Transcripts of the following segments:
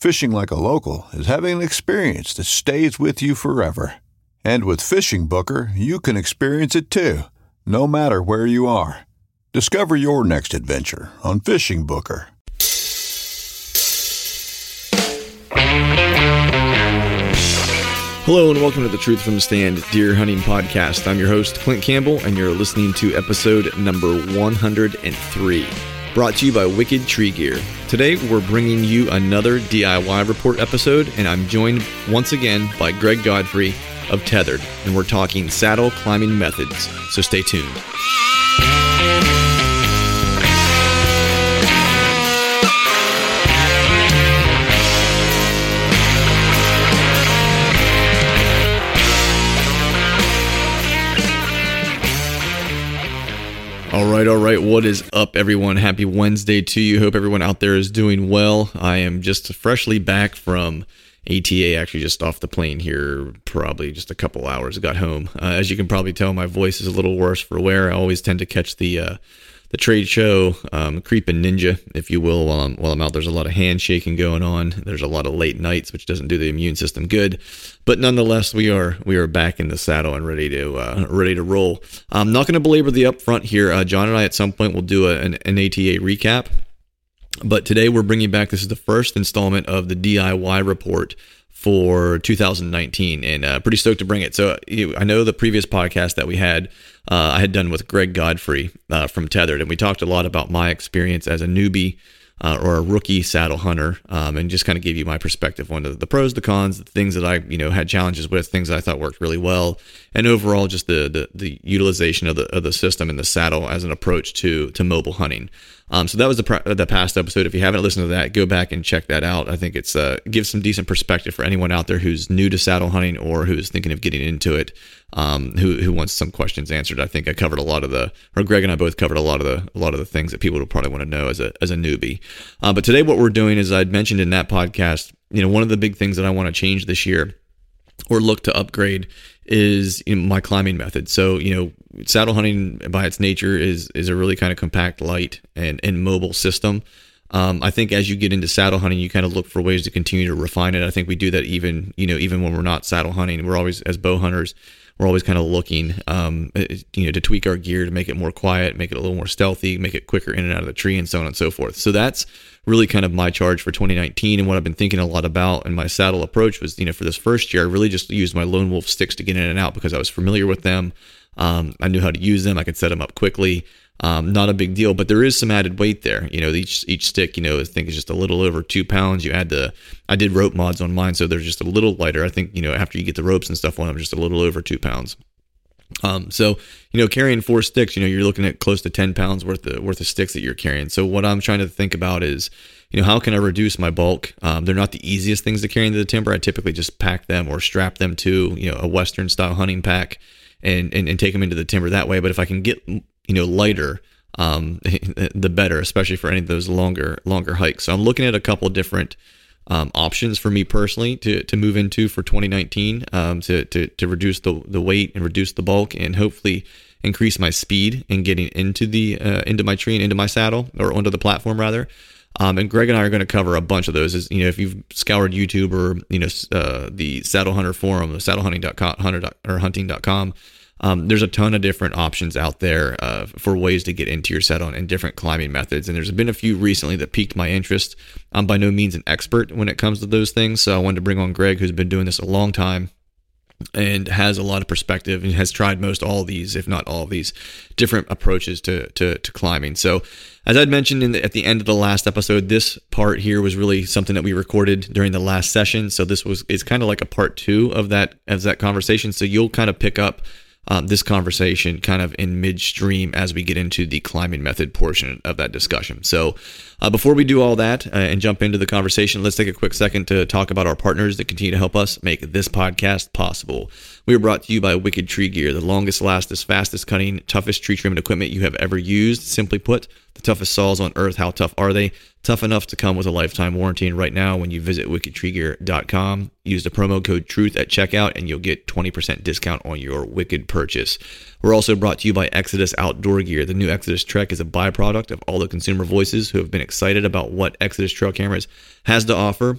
Fishing like a local is having an experience that stays with you forever. And with Fishing Booker, you can experience it too, no matter where you are. Discover your next adventure on Fishing Booker. Hello and welcome to the Truth from the Stand Deer Hunting Podcast. I'm your host, Clint Campbell, and you're listening to episode number 103, brought to you by Wicked Tree Gear. Today, we're bringing you another DIY report episode, and I'm joined once again by Greg Godfrey of Tethered, and we're talking saddle climbing methods. So stay tuned. All right, all right. What is up, everyone? Happy Wednesday to you. Hope everyone out there is doing well. I am just freshly back from ATA, actually, just off the plane here, probably just a couple hours. Got home. Uh, as you can probably tell, my voice is a little worse for wear. I always tend to catch the uh, the trade show, um, creeping ninja, if you will, while I'm while I'm out. There's a lot of handshaking going on. There's a lot of late nights, which doesn't do the immune system good. But nonetheless, we are we are back in the saddle and ready to uh, ready to roll. I'm not going to belabor the upfront here. Uh, John and I at some point will do a, an, an ATA recap. But today we're bringing back. This is the first installment of the DIY report for 2019 and uh, pretty stoked to bring it. So I know the previous podcast that we had, uh, I had done with Greg Godfrey uh, from Tethered, and we talked a lot about my experience as a newbie uh, or a rookie saddle hunter, um, and just kind of gave you my perspective on the, the, pros, the cons, the things that I you know had challenges with, things that I thought worked really well, and overall just the the, the utilization of the of the system and the saddle as an approach to to mobile hunting. Um, so that was the the past episode. If you haven't listened to that, go back and check that out. I think it's uh, gives some decent perspective for anyone out there who's new to saddle hunting or who's thinking of getting into it, um, who who wants some questions answered. I think I covered a lot of the, or Greg and I both covered a lot of the a lot of the things that people would probably want to know as a as a newbie. Uh, but today, what we're doing is I'd mentioned in that podcast, you know, one of the big things that I want to change this year or look to upgrade is you know, my climbing method. So, you know, saddle hunting by its nature is is a really kind of compact, light, and, and mobile system. Um, I think as you get into saddle hunting, you kind of look for ways to continue to refine it. I think we do that even, you know, even when we're not saddle hunting. We're always, as bow hunters, we're always kind of looking, um, you know, to tweak our gear to make it more quiet, make it a little more stealthy, make it quicker in and out of the tree, and so on and so forth. So that's really kind of my charge for 2019 and what I've been thinking a lot about and my saddle approach was, you know, for this first year, I really just used my lone wolf sticks to get in and out because I was familiar with them. Um, I knew how to use them. I could set them up quickly. Um, not a big deal, but there is some added weight there. You know, each each stick, you know, I think is just a little over two pounds. You add the, I did rope mods on mine, so they're just a little lighter. I think you know after you get the ropes and stuff on them, just a little over two pounds. Um, so you know, carrying four sticks, you know, you're looking at close to ten pounds worth of worth of sticks that you're carrying. So what I'm trying to think about is, you know, how can I reduce my bulk? Um, they're not the easiest things to carry into the timber. I typically just pack them or strap them to you know a Western style hunting pack and and, and take them into the timber that way. But if I can get you know lighter, um, the better, especially for any of those longer longer hikes. So I'm looking at a couple different um, options for me personally to, to move into for 2019 um, to, to, to reduce the, the weight and reduce the bulk and hopefully increase my speed in getting into the uh, into my tree and into my saddle or onto the platform rather. Um, and Greg and I are going to cover a bunch of those. As you know, if you've scoured YouTube or you know uh, the Saddle Hunter forum, saddlehunting.com hunter or hunting.com, um, there's a ton of different options out there uh, for ways to get into your saddle and different climbing methods. And there's been a few recently that piqued my interest. I'm by no means an expert when it comes to those things, so I wanted to bring on Greg, who's been doing this a long time and has a lot of perspective and has tried most all these, if not all these, different approaches to to, to climbing. So, as I'd mentioned the, at the end of the last episode, this part here was really something that we recorded during the last session. So this was is kind of like a part two of that of that conversation. So you'll kind of pick up um, this conversation kind of in midstream as we get into the climbing method portion of that discussion. So, uh, before we do all that uh, and jump into the conversation, let's take a quick second to talk about our partners that continue to help us make this podcast possible. We are brought to you by Wicked Tree Gear, the longest, lastest, fastest cutting, toughest tree trimming equipment you have ever used. Simply put, the toughest saws on earth. How tough are they? Tough enough to come with a lifetime warranty. And right now, when you visit wickedtreegear.com, use the promo code TRUTH at checkout and you'll get 20% discount on your Wicked purchase. We're also brought to you by Exodus Outdoor Gear. The new Exodus Trek is a byproduct of all the consumer voices who have been excited about what Exodus Trail Cameras has to offer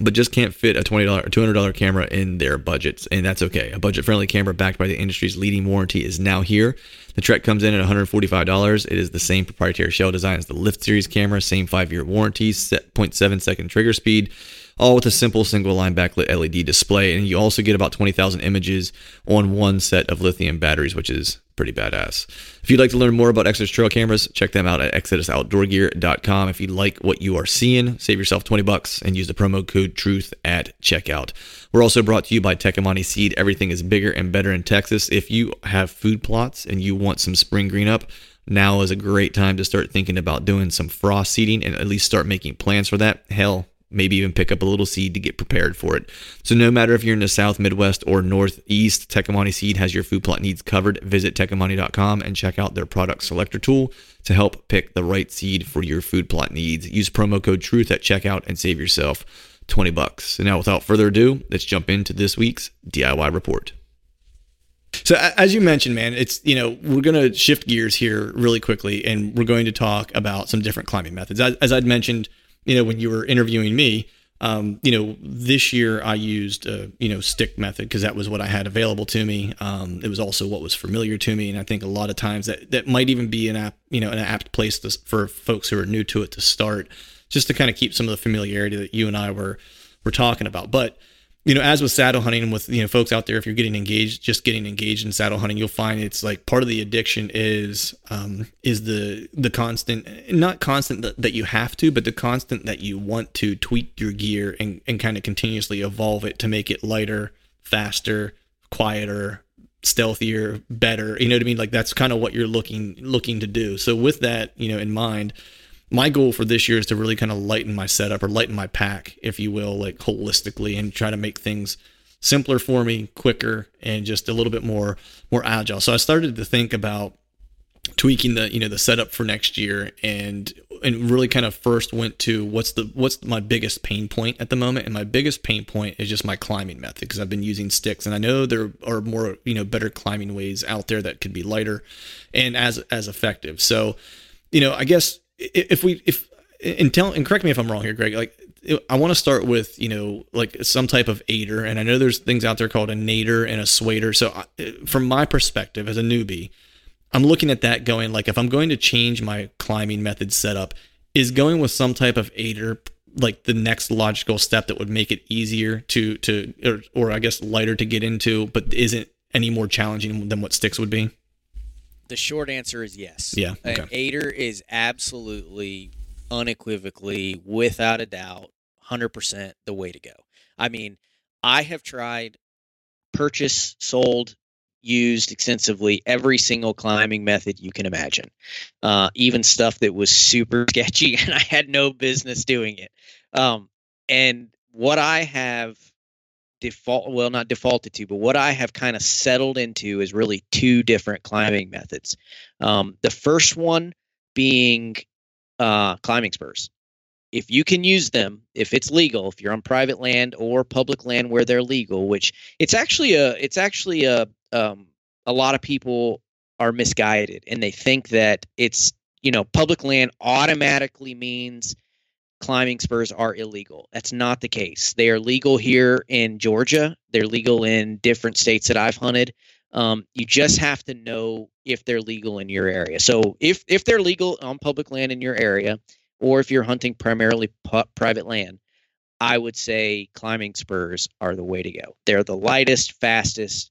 but just can't fit a $20 or $200 camera in their budgets. And that's okay. A budget friendly camera backed by the industry's leading warranty is now here. The Trek comes in at $145. It is the same proprietary shell design as the Lift Series camera, same five year warranty, 0.7 second trigger speed all with a simple single line backlit LED display. And you also get about 20,000 images on one set of lithium batteries, which is pretty badass. If you'd like to learn more about Exodus trail cameras, check them out at exodusoutdoorgear.com. If you like what you are seeing, save yourself 20 bucks and use the promo code TRUTH at checkout. We're also brought to you by Tecomate Seed. Everything is bigger and better in Texas. If you have food plots and you want some spring green up, now is a great time to start thinking about doing some frost seeding and at least start making plans for that. Hell, maybe even pick up a little seed to get prepared for it. So no matter if you're in the South, Midwest, or Northeast, Tecomate Seed has your food plot needs covered. Visit tecomate.com and check out their product selector tool to help pick the right seed for your food plot needs. Use promo code TRUTH at checkout and save yourself 20 bucks. And now without further ado, let's jump into this week's DIY report. So as you mentioned, man, it's you know we're going to shift gears here really quickly, and we're going to talk about some different climbing methods. As, as I'd mentioned, you know, when you were interviewing me, um, you know, this year I used, a, you know, stick method because that was what I had available to me. Um, it was also what was familiar to me, and I think a lot of times that that might even be an app, you know, an apt place to, for folks who are new to it to start, just to kind of keep some of the familiarity that you and I were were talking about. But you know, as with saddle hunting with, you know, folks out there, if you're getting engaged, just getting engaged in saddle hunting, you'll find it's like part of the addiction is, um, is the, the constant, not constant that, that you have to, but the constant that you want to tweak your gear and, and kind of continuously evolve it to make it lighter, faster, quieter, stealthier, better. You know what I mean? Like that's kind of what you're looking, looking to do. So with that, you know, in mind, my goal for this year is to really kind of lighten my setup or lighten my pack, if you will, like holistically, and try to make things simpler for me, quicker, and just a little bit more more agile. So I started to think about tweaking the you know the setup for next year and and really kind of first went to what's the what's my biggest pain point at the moment and my biggest pain point is just my climbing method because I've been using sticks and I know there are more you know better climbing ways out there that could be lighter and as as effective so you know I guess if we if and tell and correct me if I'm wrong here, Greg. Like I want to start with you know like some type of aider, and I know there's things out there called a nader and a swader. So I, from my perspective as a newbie, I'm looking at that going like if I'm going to change my climbing method setup, is going with some type of aider like the next logical step that would make it easier to to or, or I guess lighter to get into, but isn't any more challenging than what sticks would be. The short answer is yes. Yeah. Okay. An aider is absolutely, unequivocally, without a doubt, 100% the way to go. I mean, I have tried, purchased, sold, used extensively every single climbing method you can imagine, uh, even stuff that was super sketchy and I had no business doing it. Um, and what I have default well not defaulted to but what i have kind of settled into is really two different climbing methods. Um, the first one being uh, climbing spurs. If you can use them, if it's legal, if you're on private land or public land where they're legal, which it's actually a, it's actually a, um, a lot of people are misguided and they think that it's, you know, public land automatically means climbing spurs are illegal. That's not the case. They are legal here in Georgia. They're legal in different states that I've hunted. Um, you just have to know if they're legal in your area. So if if they're legal on public land in your area, or if you're hunting primarily private land, I would say climbing spurs are the way to go. They're the lightest, fastest,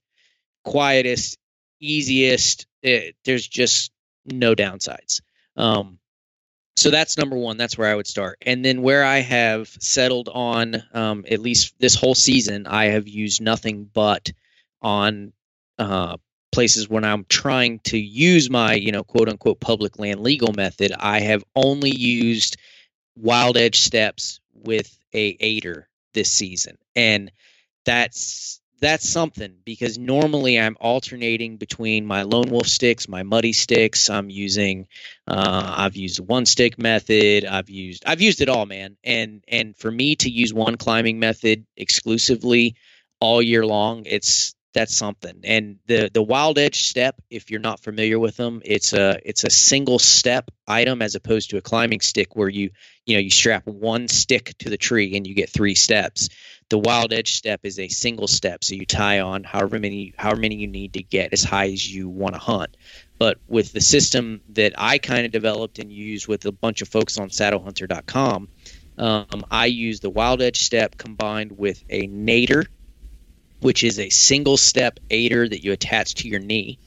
quietest, easiest. It, eh, there's just no downsides. Um, so that's number one. That's where I would start. And then where I have settled on, um, at least this whole season, I have used nothing but on uh, places when I'm trying to use my, you know, quote unquote public land legal method. I have only used wild edge steps with a aider this season, and that's that's something because normally I'm alternating between my lone wolf sticks, my muddy sticks. I'm using, uh, I've used the one stick method. I've used, I've used it all, man. And and for me to use one climbing method exclusively all year long, it's that's something. And the the wild edge step, if you're not familiar with them, it's a it's a single step item as opposed to a climbing stick where you you know you strap one stick to the tree and you get three steps. The wild edge step is a single step, so you tie on however many however many you need to get as high as you want to hunt. But with the system that I kind of developed and used with a bunch of folks on saddlehunter.com, um, I use the wild edge step combined with a nader, which is a single step aider that you attach to your knee,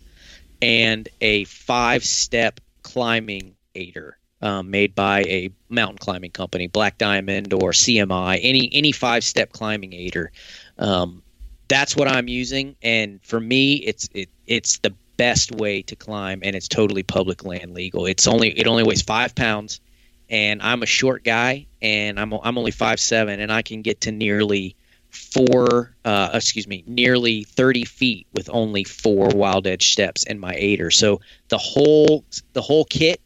and a five step climbing aider um, made by a mountain climbing company, Black Diamond or CMI, any any five step climbing aider. Um, that's what I'm using, and for me, it's it it's the best way to climb, and it's totally public land legal. It's only it only weighs five pounds, and I'm a short guy, and I'm I'm only five seven, and I can get to nearly four uh, excuse me nearly 30 feet with only four wild edge steps in my aider so the whole the whole kit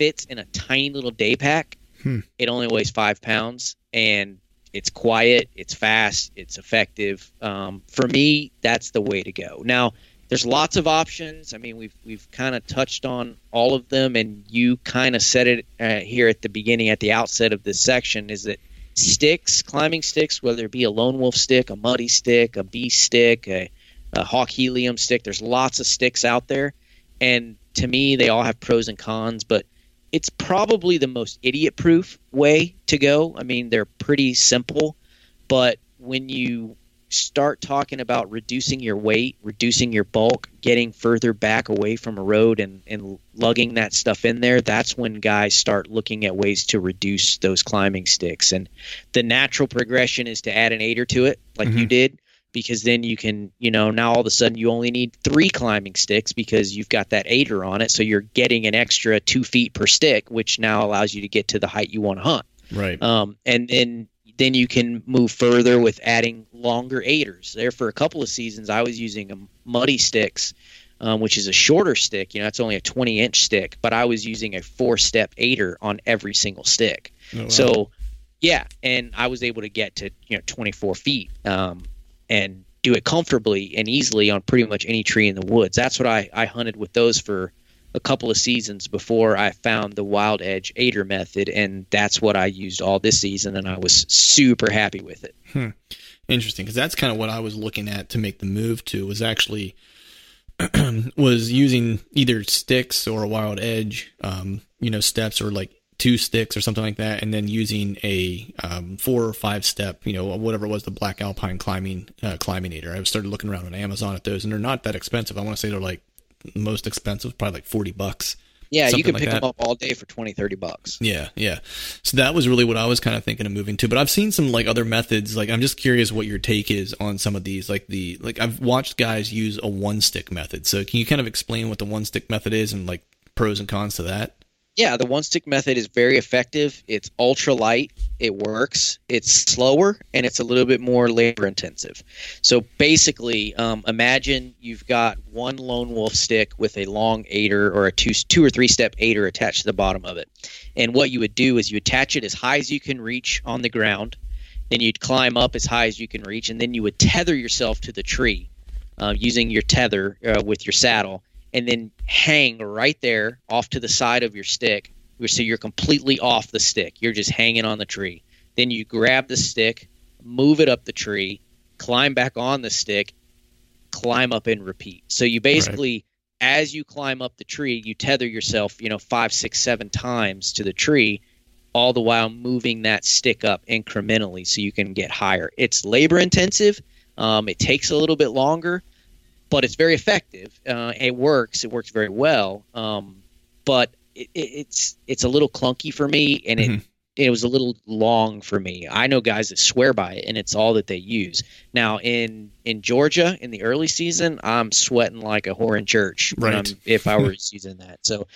fits in a tiny little day pack. Hmm. It only weighs five pounds and it's quiet, it's fast, it's effective. Um, for me, that's the way to go. Now, there's lots of options. I mean, we've we've kind of touched on all of them, and you kind of said it uh, here at the beginning, at the outset of this section, is that sticks, climbing sticks, whether it be a lone wolf stick, a muddy stick, a bee stick, a, a hawk helium stick, there's lots of sticks out there, and to me, they all have pros and cons, but it's probably the most idiot proof way to go. I mean, they're pretty simple, but when you start talking about reducing your weight, reducing your bulk, getting further back away from a road and, and lugging that stuff in there, that's when guys start looking at ways to reduce those climbing sticks. And the natural progression is to add an aider to it, like mm-hmm. you did because then you can, you know, now all of a sudden you only need three climbing sticks because you've got that aider on it. So you're getting an extra two feet per stick, which now allows you to get to the height you want to hunt. Right. Um, and then then you can move further with adding longer aiders. There for a couple of seasons, I was using a muddy sticks, um, which is a shorter stick. You know, it's only a 20 inch stick, but I was using a four step aider on every single stick. Oh, wow. So, yeah, and I was able to get to you know 24 feet. Um, and do it comfortably and easily on pretty much any tree in the woods. That's what I, I hunted with those for a couple of seasons before I found the wild edge aider method, and that's what I used all this season, and I was super happy with it. Hmm. Interesting, because that's kind of what I was looking at to make the move to was actually was using either sticks or a wild edge, um, you know, steps or like two sticks or something like that, and then using a um, four or five step, you know, whatever it was, the Black Alpine climbing uh, climbinator. I started looking around on Amazon at those, and they're not that expensive. I want to say they're like most expensive, probably like forty bucks. Yeah, you can like pick that. them up all day for 20, 30 bucks. Yeah, yeah. So that was really what I was kind of thinking of moving to. But I've seen some like other methods. Like I'm just curious what your take is on some of these. Like the like I've watched guys use a one stick method. So can you kind of explain what the one stick method is and like pros and cons to that? Yeah, the one stick method is very effective. It's ultra light. It works. It's slower and it's a little bit more labor intensive. So basically, um, imagine you've got one lone wolf stick with a long aider or a two two or three step aider attached to the bottom of it. And what you would do is you attach it as high as you can reach on the ground. Then you'd climb up as high as you can reach, and then you would tether yourself to the tree uh, using your tether uh, with your saddle and then hang right there off to the side of your stick. So you're completely off the stick. You're just hanging on the tree. Then you grab the stick, move it up the tree, climb back on the stick, climb up and repeat. So you basically, right. as you climb up the tree, you tether yourself, you know, five, six, seven times to the tree, all the while moving that stick up incrementally so you can get higher. It's labor intensive. Um, it takes a little bit longer, but it's very effective. Uh, it works. It works very well. Um, but it, it, it's it's a little clunky for me, and it mm-hmm. it was a little long for me. I know guys that swear by it, and it's all that they use. Now in in Georgia in the early season, I'm sweating like a whore in church right. if I was using that. So,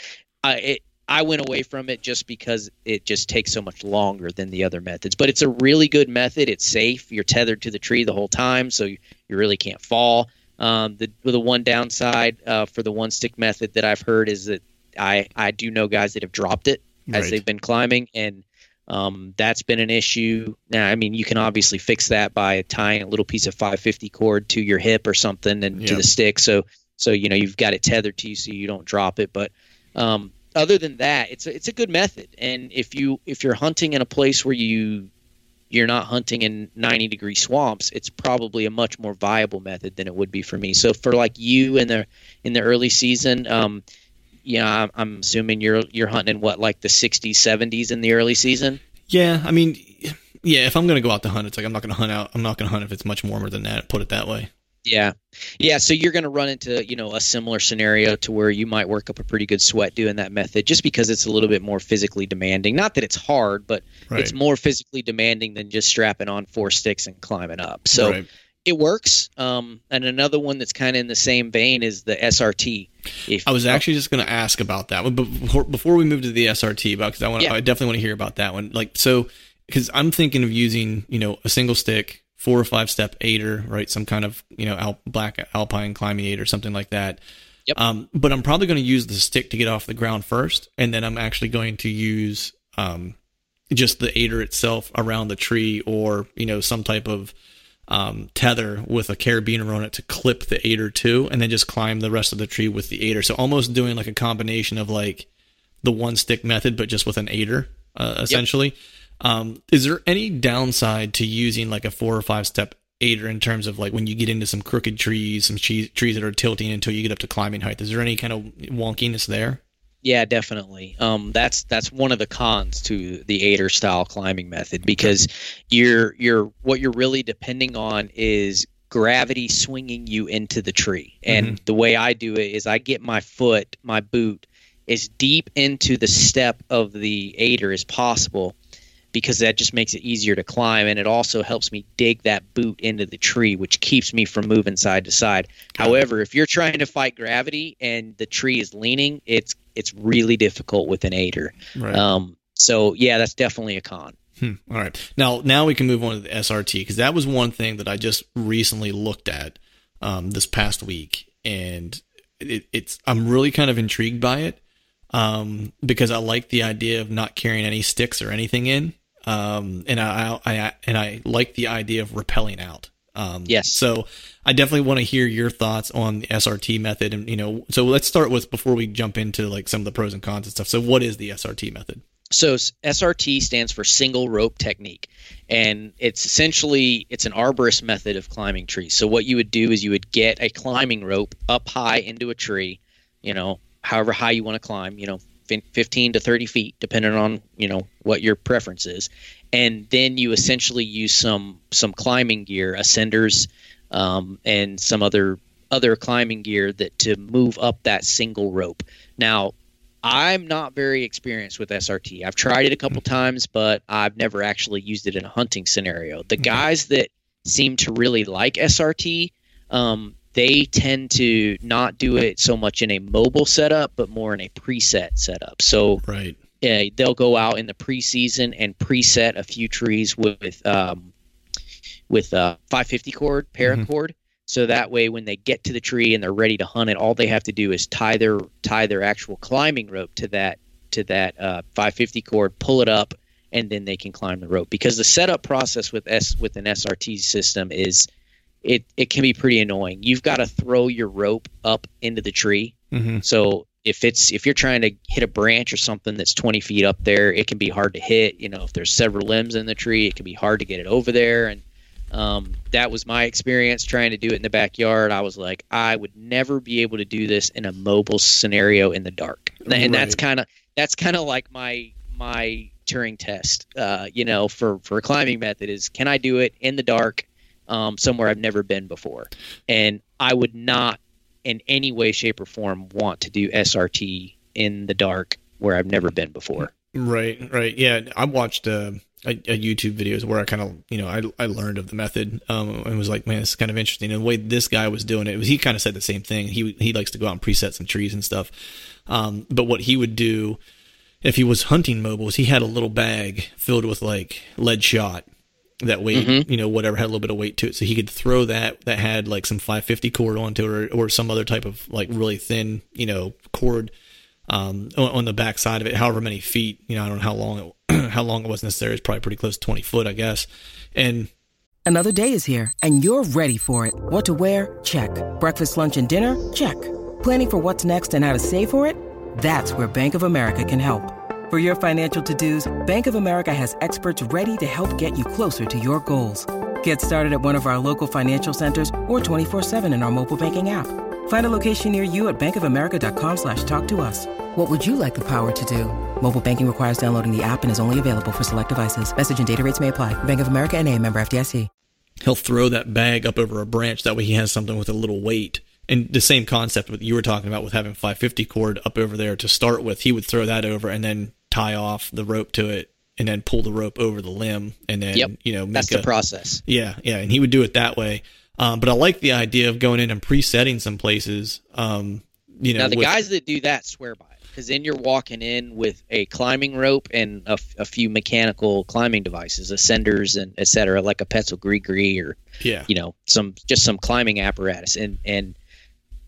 I it, I went away from it just because it just takes so much longer than the other methods. But it's a really good method. It's safe. You're tethered to the tree the whole time, so you, you really can't fall. Um, the the one downside uh, for the one stick method that I've heard is that I I do know guys that have dropped it as right. they've been climbing, and um, that's been an issue. Now, I mean, you can obviously fix that by tying a little piece of 550 cord to your hip or something and yep. to the stick, so so you know you've got it tethered to you so you don't drop it. But um, other than that, it's a, it's a good method. And if you if you're hunting in a place where you you're not hunting in 90 degree swamps, it's probably a much more viable method than it would be for me. So for like you in the in the early season, um, you know, I'm, I'm assuming you're you're hunting in what like the 60s, 70s in the early season. Yeah, I mean, yeah. If I'm gonna go out to hunt, it's like I'm not gonna hunt out. I'm not gonna hunt if it's much warmer than that. Put it that way. Yeah. Yeah. So you're going to run into, you know, a similar scenario to where you might work up a pretty good sweat doing that method just because it's a little bit more physically demanding. Not that it's hard, but right. it's more physically demanding than just strapping on four sticks and climbing up. So right. it works. Um, and another one that's kind of in the same vein is the SRT. If, I was actually just going to ask about that one, but before, before we move to the SRT, because I want, yeah. I definitely want to hear about that one. Like, so, because I'm thinking of using, you know, a single stick four or five step aider, right? Some kind of you know al- black alpine climbing aid or something like that. Yep. Um, but I'm probably going to use the stick to get off the ground first, and then I'm actually going to use um, just the aider itself around the tree, or you know some type of um, tether with a carabiner on it to clip the aider to, and then just climb the rest of the tree with the aider. So almost doing like a combination of like the one stick method, but just with an aider, uh, essentially. Yep. Um, is there any downside to using like a four or five step aider in terms of like when you get into some crooked trees, some trees that are tilting until you get up to climbing height? Is there any kind of wonkiness there? Yeah, definitely. Um, that's that's one of the cons to the aider style climbing method because you're you're what you're really depending on is gravity swinging you into the tree. And mm-hmm. the way I do it is I get my foot, my boot, as deep into the step of the aider as possible because that just makes it easier to climb and it also helps me dig that boot into the tree which keeps me from moving side to side. However if you're trying to fight gravity and the tree is leaning it's it's really difficult with an aider. Right. um, so yeah that's definitely a con. Hmm. all right. Now now we can move on to the srt because that was one thing that i just recently looked at um, this past week and it, it's i'm really kind of intrigued by it um, because I like the idea of not carrying any sticks or anything in um, and I, I, and I like the idea of rappelling out. Um, yes. So I definitely want to hear your thoughts on the SRT method, and you know, so let's start with before we jump into like some of the pros and cons and stuff. So, what is the SRT method? So SRT stands for single rope technique, and it's essentially it's an arborist method of climbing trees. So what you would do is you would get a climbing rope up high into a tree, you know, however high you want to climb, you know, 15 to 30 feet, depending on you know what your preference is, and then you essentially use some some climbing gear, ascenders, um, and some other other climbing gear that to move up that single rope. Now, I'm not very experienced with SRT. I've tried it a couple times, but I've never actually used it in a hunting scenario. The guys that seem to really like SRT, um, they tend to not do it so much in a mobile setup, but more in a preset setup. So right. Uh, they'll go out in the preseason and preset a few trees with um, with a 550 cord paracord. Mm-hmm. So that way, when they get to the tree and they're ready to hunt it, all they have to do is tie their tie their actual climbing rope to that to that uh, 550 cord, pull it up, and then they can climb the rope. Because the setup process with S with an SRT system is it it can be pretty annoying. You've got to throw your rope up into the tree. Mm-hmm. So if it's if you're trying to hit a branch or something that's 20 feet up there, it can be hard to hit. You know, if there's several limbs in the tree, it can be hard to get it over there. And um, that was my experience trying to do it in the backyard. I was like, I would never be able to do this in a mobile scenario in the dark, and right. that's kind of that's kind of like my my Turing test. Uh, you know, for for a climbing method is can I do it in the dark, um, somewhere I've never been before, and I would not in any way, shape, or form want to do SRT in the dark where I've never been before. Right, right, yeah. I watched. Uh a, a YouTube videos where I kind of you know I, I learned of the method um, and was like man it's kind of interesting and the way this guy was doing it was he kind of said the same thing he he likes to go out and preset some trees and stuff um, but what he would do if he was hunting mobiles he had a little bag filled with like lead shot that weight mm-hmm. you know whatever had a little bit of weight to it so he could throw that that had like some 550 cord onto it or, or some other type of like really thin you know cord um, on, on, the back side of it, however many feet. You know, I don't know how long it how long it was necessary. It's probably pretty close to twenty foot, I guess. And another day is here, and you're ready for it. What to wear? Check. Breakfast, lunch, and dinner? Check. Planning for what's next and how to save for it? That's where Bank of America can help. For your financial to-dos, Bank of America has experts ready to help get you closer to your goals. Get started at one of our local financial centers or 24-7 in our mobile banking app. Find a location near you at bankofamerica.com slash talk to us. What would you like the power to do? Mobile banking requires downloading the app and is only available for select devices. Message and data rates may apply. Bank of America and a member FDIC. He'll throw that bag up over a branch. That way he has something with a little weight. And the same concept that you were talking about with having 550 cord up over there to start with, he would throw that over and then tie off the rope to it and then pull the rope over the limb and then, yep. you know, that's a, the process. Yeah. Yeah. And he would do it that way. Um, but I like the idea of going in and presetting some places. Um, you know, now the with, guys that do that swear by it because then you're walking in with a climbing rope and a, a few mechanical climbing devices, ascenders and etc., like a Petzl GriGri or yeah, you know, some just some climbing apparatus, and and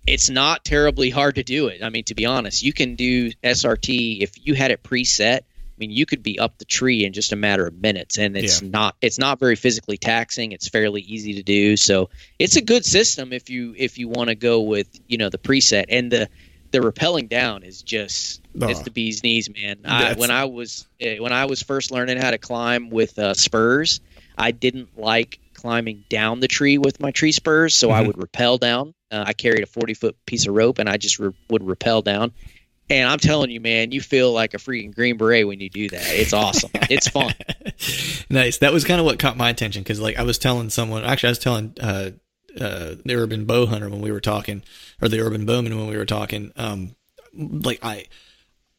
it's not terribly hard to do it. I mean, to be honest, you can do SRT if you had it preset I mean, you could be up the tree in just a matter of minutes, and it's yeah. not it's not very physically taxing. It's fairly easy to do, so it's a good system if you if you want to go with you know the preset and the the rappelling down is just oh. it's the bee's knees, man. I, when I was eh, when I was first learning how to climb with uh, spurs, I didn't like climbing down the tree with my tree spurs, so mm-hmm. I would rappel down. Uh, I carried a forty foot piece of rope, and I just re- would rappel down. And I'm telling you, man, you feel like a freaking Green Beret when you do that. It's awesome. it's fun. nice. That was kind of what caught my attention because, like, I was telling someone, actually, I was telling uh, uh, the urban bow hunter when we were talking, or the urban bowman when we were talking. Um, like, I,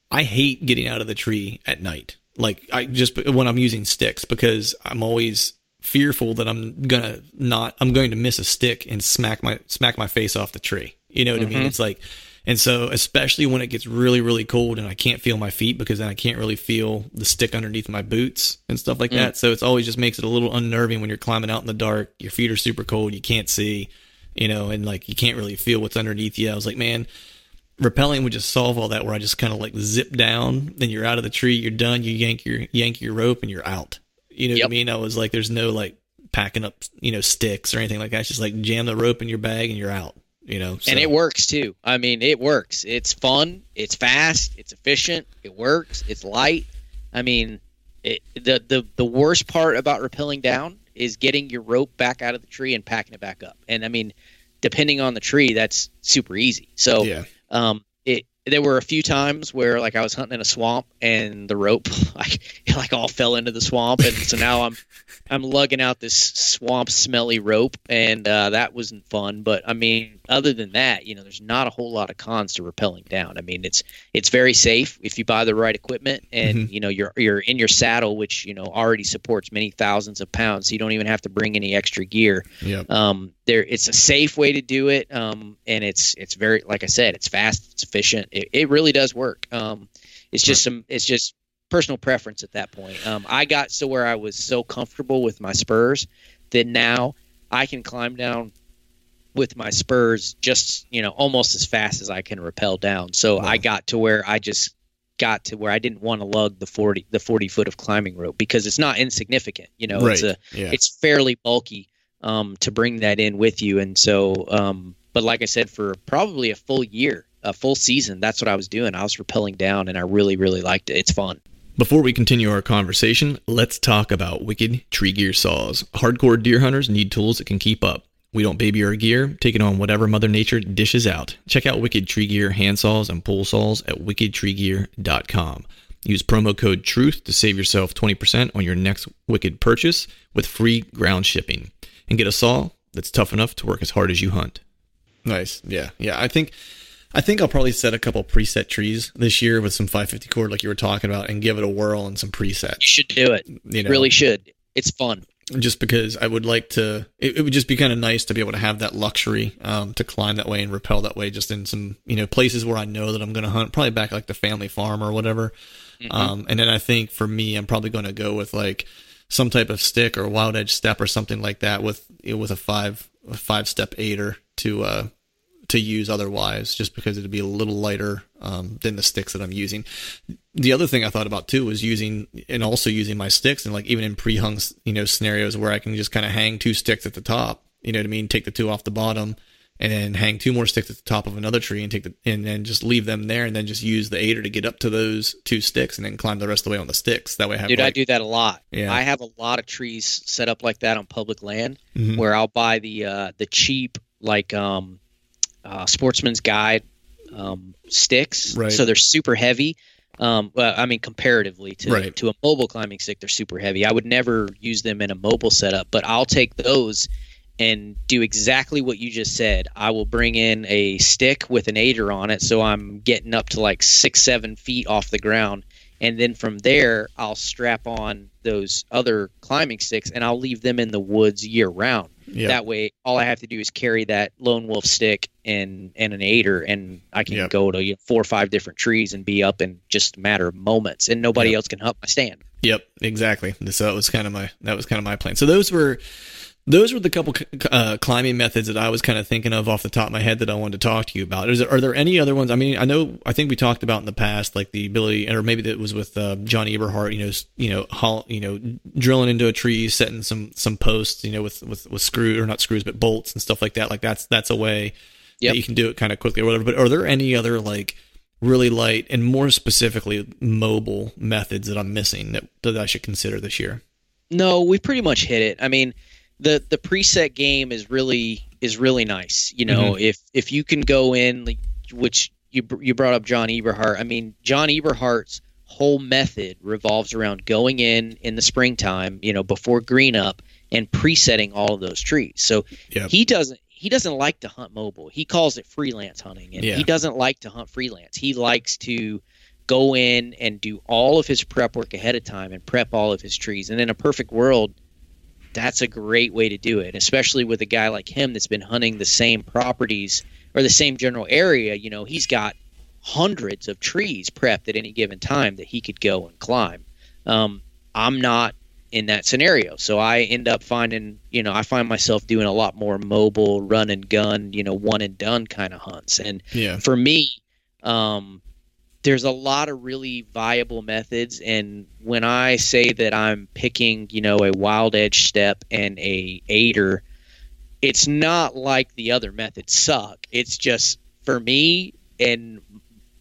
I hate getting out of the tree at night. Like, I just when I'm using sticks because I'm always fearful that I'm gonna not, I'm going to miss a stick and smack my smack my face off the tree. You know what mm-hmm. I mean? Mm-hmm. It's like and so, especially when it gets really, really cold and I can't feel my feet because then I can't really feel the stick underneath my boots and stuff like mm. that. So it's always just makes it a little unnerving when you're climbing out in the dark. Your feet are super cold. You can't see, you know, and like you can't really feel what's underneath you. I was like, man, rappelling would just solve all that where I just kind of like zip down, then you're out of the tree, you're done, you yank your yank your rope and you're out. You know yep. what I mean? I was like, there's no like packing up, you know, sticks or anything like that. It's just like jam the rope in your bag and you're out you know so. and it works too i mean it works it's fun it's fast it's efficient it works it's light i mean it, the, the the worst part about rappelling down is getting your rope back out of the tree and packing it back up and i mean depending on the tree that's super easy so yeah. um there were a few times where like I was hunting in a swamp and the rope like like all fell into the swamp. And so now I'm I'm lugging out this swamp smelly rope and uh, that wasn't fun. But I mean other than that you know there's not a whole lot of cons to rappelling down. I mean it's it's very safe if you buy the right equipment and mm-hmm. you know you're you're in your saddle which you know already supports many thousands of pounds. So you don't even have to bring any extra gear. Yep. um there it's a safe way to do it. Um and it's it's very like I said it's fast it's efficient it, it really does work. Um, it's just some. It's just personal preference at that point. Um, I got to where I was so comfortable with my spurs that now I can climb down with my spurs just you know almost as fast as I can rappel down. So wow. I got to where I just got to where I didn't want to lug the 40 the 40 foot of climbing rope because it's not insignificant. You know, right. it's a yeah. it's fairly bulky um, to bring that in with you. And so, um, but like I said, for probably a full year, a full season, that's what I was doing. I was rappelling down, and I really, really liked it. It's fun. Before we continue our conversation, let's talk about Wicked Tree Gear Saws. Hardcore deer hunters need tools that can keep up. We don't baby our gear, taking on whatever Mother Nature dishes out. Check out Wicked Tree Gear hand saws and pole saws at wickedtreegear.com. Use promo code TRUTH to save yourself 20% on your next Wicked purchase with free ground shipping. And get a saw that's tough enough to work as hard as you hunt. Nice. Yeah. Yeah. I think I think I'll probably set a couple preset trees this year with some 550 cord, like you were talking about, and give it a whirl and some presets. You should do it. You know, really should. It's fun. Just because I would like to, it, it would just be kind of nice to be able to have that luxury um, to climb that way and rappel that way, just in some you know places where I know that I'm going to hunt, probably back like the family farm or whatever. Mm-hmm. Um, and then I think for me, I'm probably going to go with like some type of stick or wild edge step or something like that with with a five a five step aider to uh, to use otherwise, just because it'd be a little lighter um, than the sticks that I'm using. The other thing I thought about too was using and also using my sticks and like even in pre-hung you know scenarios where I can just kind of hang two sticks at the top. You know what I mean? Take the two off the bottom and then hang two more sticks at the top of another tree and take the and then just leave them there and then just use the aider to get up to those two sticks and then climb the rest of the way on the sticks. That way, I have dude, like, I do that a lot. Yeah, I have a lot of trees set up like that on public land mm-hmm. where I'll buy the uh, the cheap like um uh, Sportsman's Guide um, sticks. Right. So they're super heavy. Um, well, I mean, comparatively to right. to a mobile climbing stick, they're super heavy. I would never use them in a mobile setup, but I'll take those and do exactly what you just said. I will bring in a stick with an aider on it, so I'm getting up to like six, seven feet off the ground, and then from there, I'll strap on those other climbing sticks, and I'll leave them in the woods year round. Yep. That way, all I have to do is carry that lone wolf stick and and an aider, and I can yep. go to you know, four or five different trees and be up in just a matter of moments, and nobody yep. else can help my stand. Yep, exactly. So that was kind of my that was kind of my plan. So those were those were the couple uh, climbing methods that I was kind of thinking of off the top of my head that I wanted to talk to you about. There, are there any other ones? I mean, I know I think we talked about in the past, like the ability, or maybe that was with uh, John Eberhart. You know, you know, haul, you know, drilling into a tree, setting some some posts, you know, with with with screw or not screws, but bolts and stuff like that. Like that's that's a way yep. that you can do it kind of quickly or whatever. But are there any other like really light and more specifically mobile methods that I'm missing that that I should consider this year? No, we pretty much hit it. I mean the the preset game is really is really nice. You know, Mhm. if if you can go in, like, which you you brought up John Eberhart. I mean, John Eberhart's whole method revolves around going in in the springtime, you know, before green up and presetting all of those trees. So Yep. he doesn't he doesn't like to hunt mobile. He calls it freelance hunting, and Yeah. he doesn't like to hunt freelance. He likes to go in and do all of his prep work ahead of time and prep all of his trees. And in a perfect world, that's a great way to do it, especially with a guy like him that's been hunting the same properties or the same general area. You know, he's got hundreds of trees prepped at any given time that he could go and climb. Um, I'm not in that scenario, so I end up finding, you know, I find myself doing a lot more mobile, run and gun, you know, one and done kind of hunts. And Yeah. for me, um, there's a lot of really viable methods and when i say that i'm picking you know a wild edge step and a aider it's not like the other methods suck it's just for me and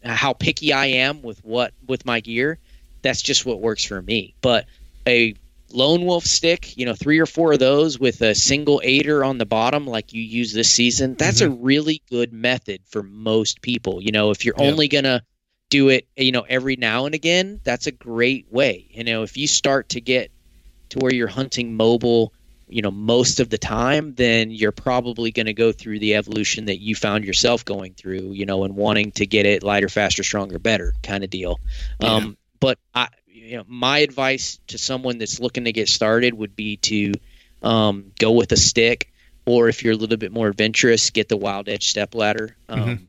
how picky i am with what with my gear that's just what works for me but a lone wolf stick, you know, three or four of those with a single aider on the bottom, like you use this season, that's mm-hmm. a really good method for most people. You know, if you're yeah. only gonna do it, you know, every now and again, that's a great way. You know, if you start to get to where you're hunting mobile, you know, most of the time, then you're probably going to go through the evolution that you found yourself going through, you know, and wanting to get it lighter, faster, stronger, better kind of deal. Yeah. Um, but I, you know, my advice to someone that's looking to get started would be to um, go with a stick, or if you're a little bit more adventurous, get the Wild Edge step ladder. Um, mm-hmm.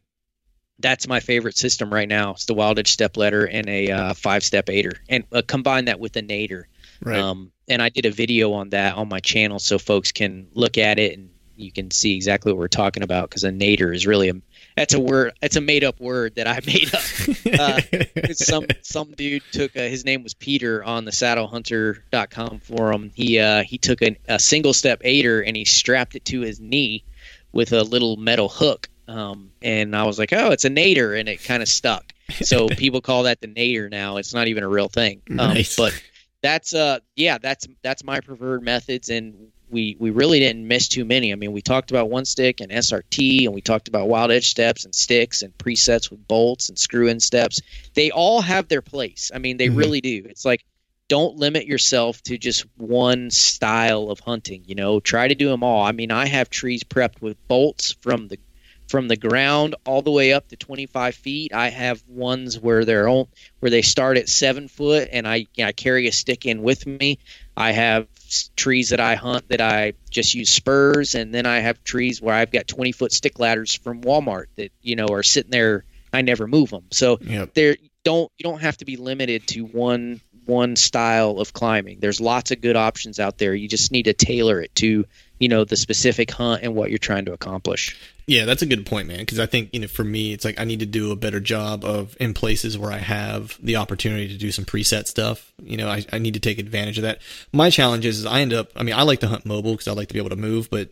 That's my favorite system right now. It's the Wild Edge step ladder and a uh, five step aider, and uh, combine that with a nader. Right. Um, and I did a video on that on my channel, so folks can look at it and you can see exactly what we're talking about. Because a nader is really a that's a word. It's a made up word that I made up. Uh, some some dude took a, his name was Peter on the SaddleHunter.com forum. He uh, he took a, a single step aider and he strapped it to his knee with a little metal hook. Um, and I was like, oh, it's a nader, and it kind of stuck. So people call that the nader now. It's not even a real thing. Um, nice. But that's uh yeah that's that's my preferred methods and we we really didn't miss too many. I mean, we talked about one stick and SRT, and we talked about wild edge steps and sticks and presets with bolts and screw in steps. They all have their place. I mean, they mm-hmm. really do. It's like don't limit yourself to just one style of hunting. You know, try to do them all. I mean, I have trees prepped with bolts from the from the ground all the way up to 25 feet. I have ones where they're all, where they start at seven foot, and I I carry a stick in with me. I have trees that I hunt that I just use spurs, and then I have trees where I've got 20 foot stick ladders from Walmart that you know are sitting there. I never move them, so yep. there don't you don't have to be limited to one one style of climbing. There's lots of good options out there. You just need to tailor it to you know the specific hunt and what you're trying to accomplish. Yeah, that's a good point, man. Because I think you know, for me, it's like I need to do a better job of in places where I have the opportunity to do some preset stuff. You know, I, I need to take advantage of that. My challenge is, is I end up. I mean, I like to hunt mobile because I like to be able to move, but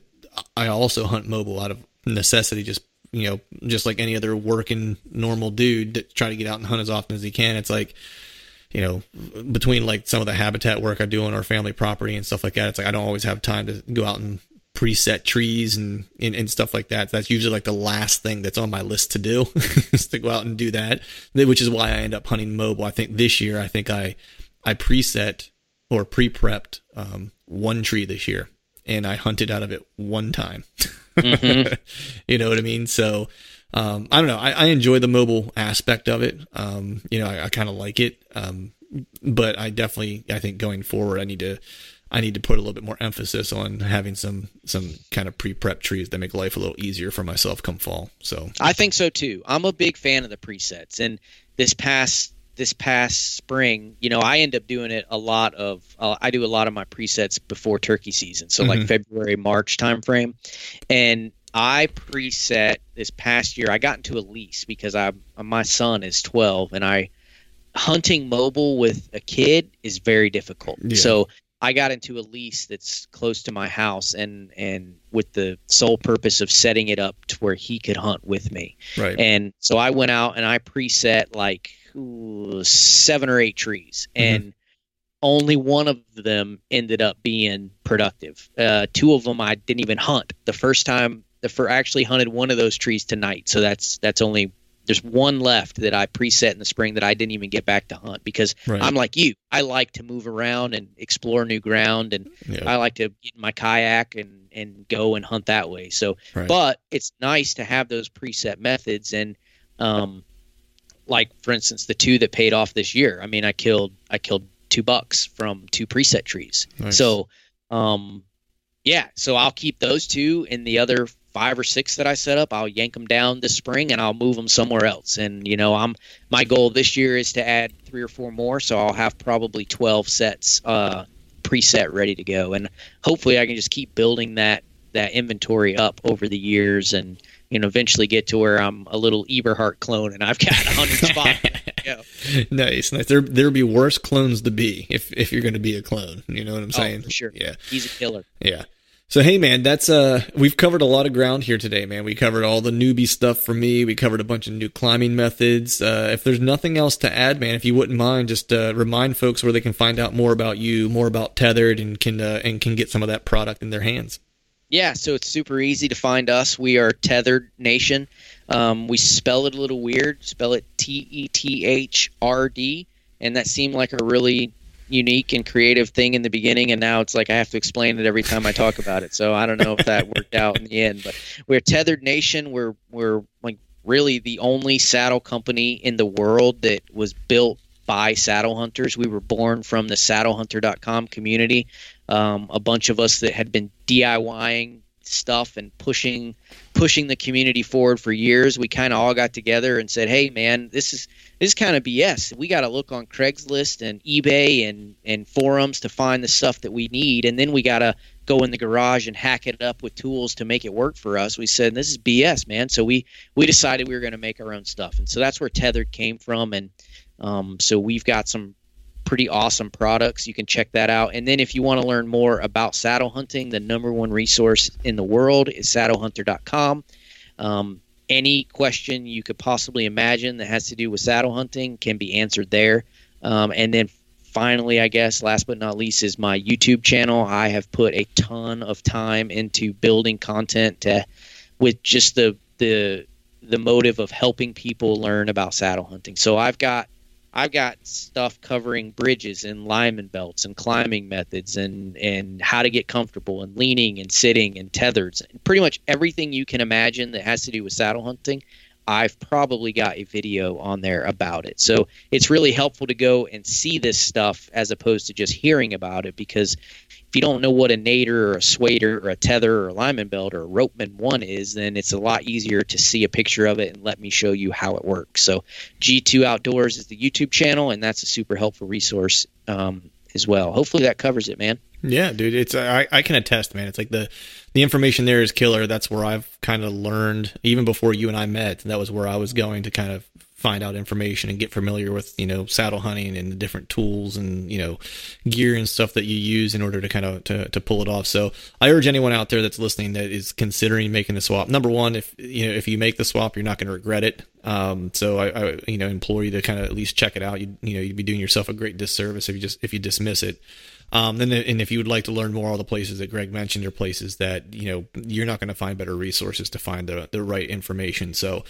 I also hunt mobile out of necessity. Just you know, just like any other working normal dude that try to get out and hunt as often as he can. It's like you know, between like some of the habitat work I do on our family property and stuff like that, it's like I don't always have time to go out and preset trees and, and, and stuff like that. That's usually like the last thing that's on my list to do is to go out and do that, which is why I end up hunting mobile. I think this year, I think I, I preset or pre-prepped, um, one tree this year and I hunted out of it one time. Mm-hmm. you know what I mean? So, um, I don't know. I, I, enjoy the mobile aspect of it. Um, you know, I, I kind of like it. Um, but I definitely, I think going forward, I need to, I need to put a little bit more emphasis on having some some kind of pre-prep trees that make life a little easier for myself come fall. So I think so too. I'm a big fan of the presets, and this past this past spring, you know, I end up doing it a lot of. Uh, I do a lot of my presets before turkey season, so mm-hmm. like February March timeframe, and I preset this past year. I got into a lease because I my son is 12, and I hunting mobile with a kid is very difficult. Yeah. So I got into a lease that's close to my house and and with the sole purpose of setting it up to where he could hunt with me. Right. And so I went out and I preset like ooh, seven or eight trees mm-hmm. and only one of them ended up being productive. Uh, two of them I didn't even hunt. The first time the for actually hunted one of those trees tonight. So that's that's only there's one left that I preset in the spring that I didn't even get back to hunt because right. I'm like you. I like to move around and explore new ground, and yeah. I like to get in my kayak and and go and hunt that way. So, right. but it's nice to have those preset methods and, um, like for instance, the two that paid off this year. I mean, I killed I killed two bucks from two preset trees. Nice. So, um, yeah. So I'll keep those two, and the other five or six that I set up, I'll yank them down this spring and I'll move them somewhere else. And you know, I'm my goal this year is to add three or four more, so I'll have probably 12 sets uh, preset ready to go. And hopefully, I can just keep building that that inventory up over the years and you know eventually get to where I'm a little Eberhart clone and I've got a hundred spots. nice, nice. There there'll be worse clones to be if if you're going to be a clone. You know what I'm oh, saying? Oh, sure. Yeah, he's a killer. Yeah. So hey man, that's uh we've covered a lot of ground here today, man. We covered all the newbie stuff for me. We covered a bunch of new climbing methods. Uh, if there's nothing else to add, man, if you wouldn't mind, just uh, remind folks where they can find out more about you, more about Tethrd, and can uh, and can get some of that product in their hands. Yeah, so it's super easy to find us. We are Tethrd Nation. Um, we spell it a little weird. Spell it T E T H R D, and that seemed like a really unique and creative thing in the beginning and now it's like I have to explain it every time I talk about it. So I don't know if that worked out in the end, but we're Tethrd Nation. We're we're like really the only saddle company in the world that was built by saddle hunters. We were born from the saddlehunter.com community. Um, a bunch of us that had been DIYing stuff and pushing pushing the community forward for years. We kind of all got together and said, "Hey, man, this is this is kind of BS. We got to look on Craigslist and eBay and and forums to find the stuff that we need, and then we got to go in the garage and hack it up with tools to make it work for us." We said, "This is BS, man." So we we decided we were going to make our own stuff, and so that's where Tethrd came from, and um, so we've got some pretty awesome products. You can check that out. And then if you want to learn more about saddle hunting, the number one resource in the world is saddlehunter.com. Um, any question you could possibly imagine that has to do with saddle hunting can be answered there. Um, and then finally, I guess, last but not least, is my YouTube channel. I have put a ton of time into building content to, with just the the the motive of helping people learn about saddle hunting. So I've got I've got stuff covering bridges and lineman belts and climbing methods and and how to get comfortable and leaning and sitting and tethers. And pretty much everything you can imagine that has to do with saddle hunting. I've probably got a video on there about it. So it's really helpful to go and see this stuff as opposed to just hearing about it because if you don't know what a nader or a swader or a tether or a lineman belt or a ropeman one is, then it's a lot easier to see a picture of it and let me show you how it works. So G2 Outdoors is the YouTube channel, and that's a super helpful resource um, as well. Hopefully that covers it, man. Yeah, dude, it's I, I can attest, man. It's like the the information there is killer. That's where I've kind of learned even before you and I met. That was where I was going to kind of find out information and get familiar with you know saddle hunting and the different tools and you know gear and stuff that you use in order to kind of to, to pull it off. So i urge anyone out there that's listening that is considering making the swap. Number one if you know if you make the swap you're not going to regret it. Um, so I, I, you know implore you to kind of at least check it out. You, you know you'd be doing yourself a great disservice if you just if you dismiss it um, and, and if you would like to learn more, all the places that Greg mentioned are places that you know you're not going to find better resources to find the the right information. So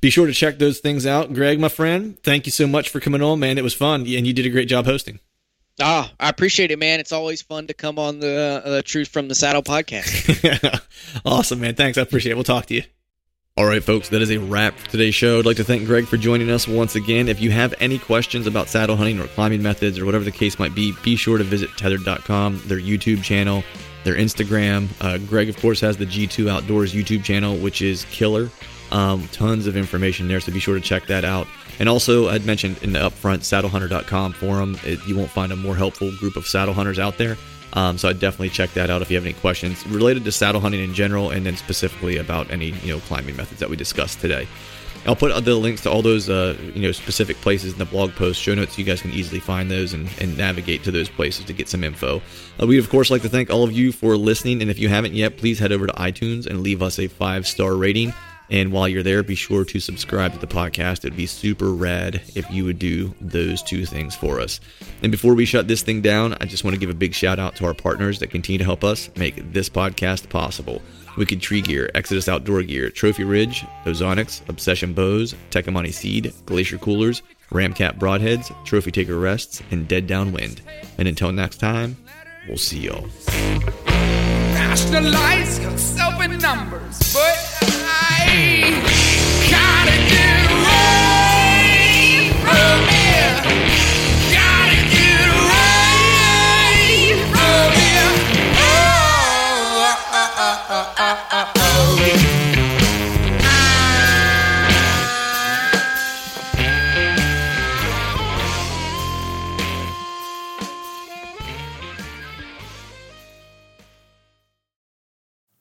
be sure to check those things out. Greg, my friend, thank you so much for coming on, man. It was fun, and you did a great job hosting. Ah, I appreciate it, man. It's always fun to come on the uh, Truth from the Saddle podcast. awesome, man. Thanks. I appreciate it. We'll talk to you. All right, folks, that is a wrap for today's show. I'd like to thank Greg for joining us once again. If you have any questions about saddle hunting or climbing methods or whatever the case might be, be sure to visit tethrd.com, their YouTube channel, their Instagram. Uh, Greg, of course, has the G2 Outdoors YouTube channel, which is killer. Um, tons of information there, so be sure to check that out. And also, I'd mentioned in the upfront saddlehunter.com forum, it, you won't find a more helpful group of saddle hunters out there. Um, so I'd definitely check that out if you have any questions related to saddle hunting in general, and then specifically about any you know climbing methods that we discussed today. I'll put the links to all those uh, you know specific places in the blog post show notes. You guys can easily find those and, and navigate to those places to get some info. Uh, we of course like to thank all of you for listening, and if you haven't yet, please head over to iTunes and leave us a five star rating. And while you're there, be sure to subscribe to the podcast. It'd be super rad if you would do those two things for us. And before we shut this thing down, I just want to give a big shout out to our partners that continue to help us make this podcast possible. Wicked Tree Gear, Exodus Outdoor Gear, Trophy Ridge, Ozonics, Obsession Bows, Tecomate Seed, Glacier Coolers, Ramcat Broadheads, Trophy Taker Rests, and Dead Downwind. And until next time, we'll see y'all. Nationalize yourself in numbers, but I gotta get away from here. Gotta get away from here. Oh, oh, oh, oh, oh